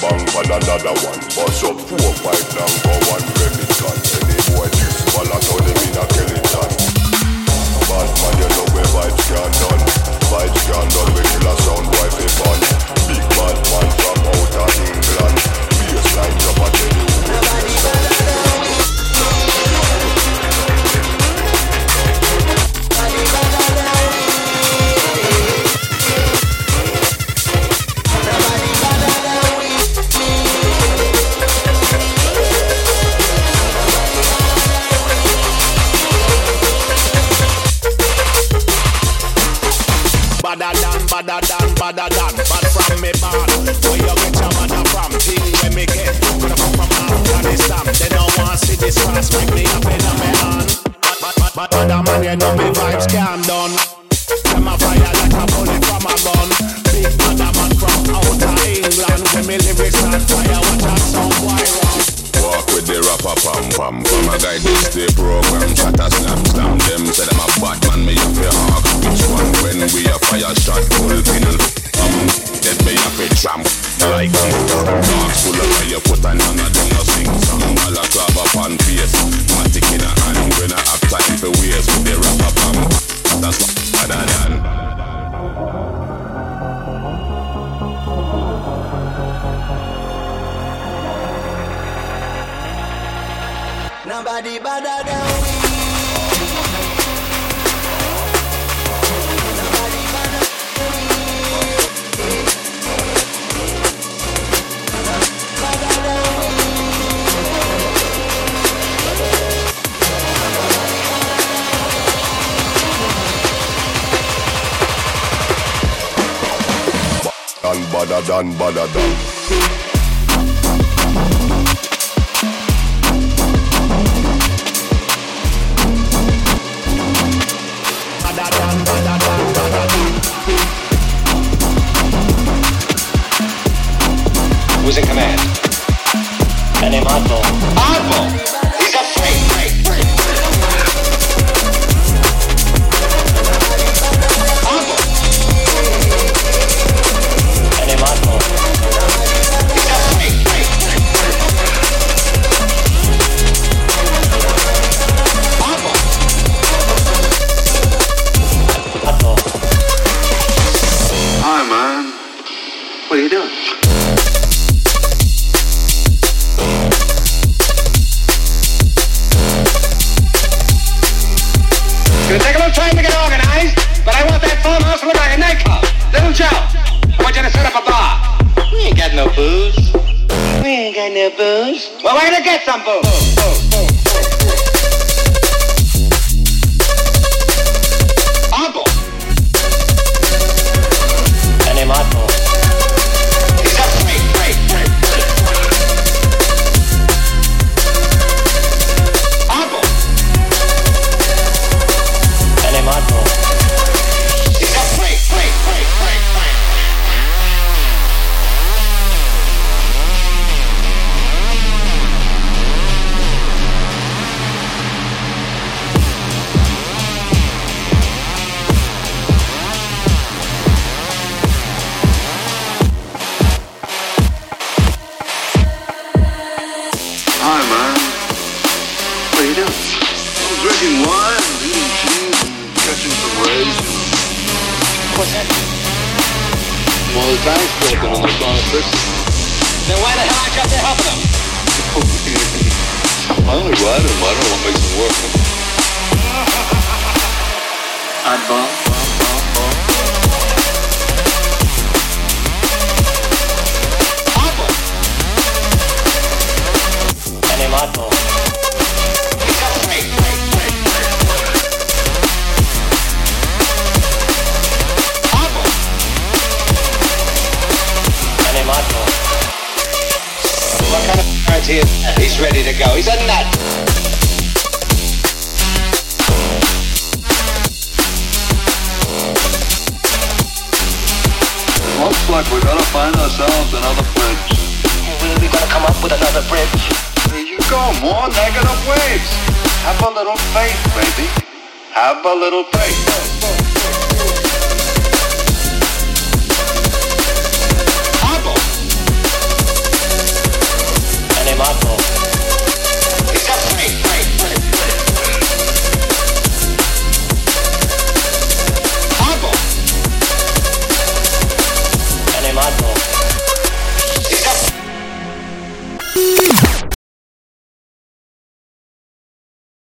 bang for another one. Bust up four, five, down, go one Remington. Any boy this, fall out on them in a skeleton. Bad man, you know where vibes can done. Vibes can done, Badder than, badder than, badder than Bad from me bad Where you get your mother from? Thing where me get Coulda come from Afghanistan They don't want see this fast Make me up in my hand Bad, bad, bad, bad, man You know me vibes can done than badder than Badder than, badder than, badder than Who's in command? My name Oddball. Oddball! Take a little time to get organized, but I want that farmhouse to look like a nightclub. Little Joe, I want you to set up a bar. We ain't got no booze. We ain't got no booze. Well, we're gonna get some booze. Oddball! Hi, man. What are you doing? I'm drinking wine, eating cheese, and catching some rays. What's that? Well, the tank's broken and they're trying to fix it. Then why the hell aren't you up there helping him? I only ride him. I don't know what makes him work. Oddball. Kind of guarantee is that? He's ready to go. He's a nut. Looks like we're gonna find ourselves another bridge. When we gonna come up with another bridge? There you go, more negative waves. Have a little faith, baby. Have a little faith. my phone.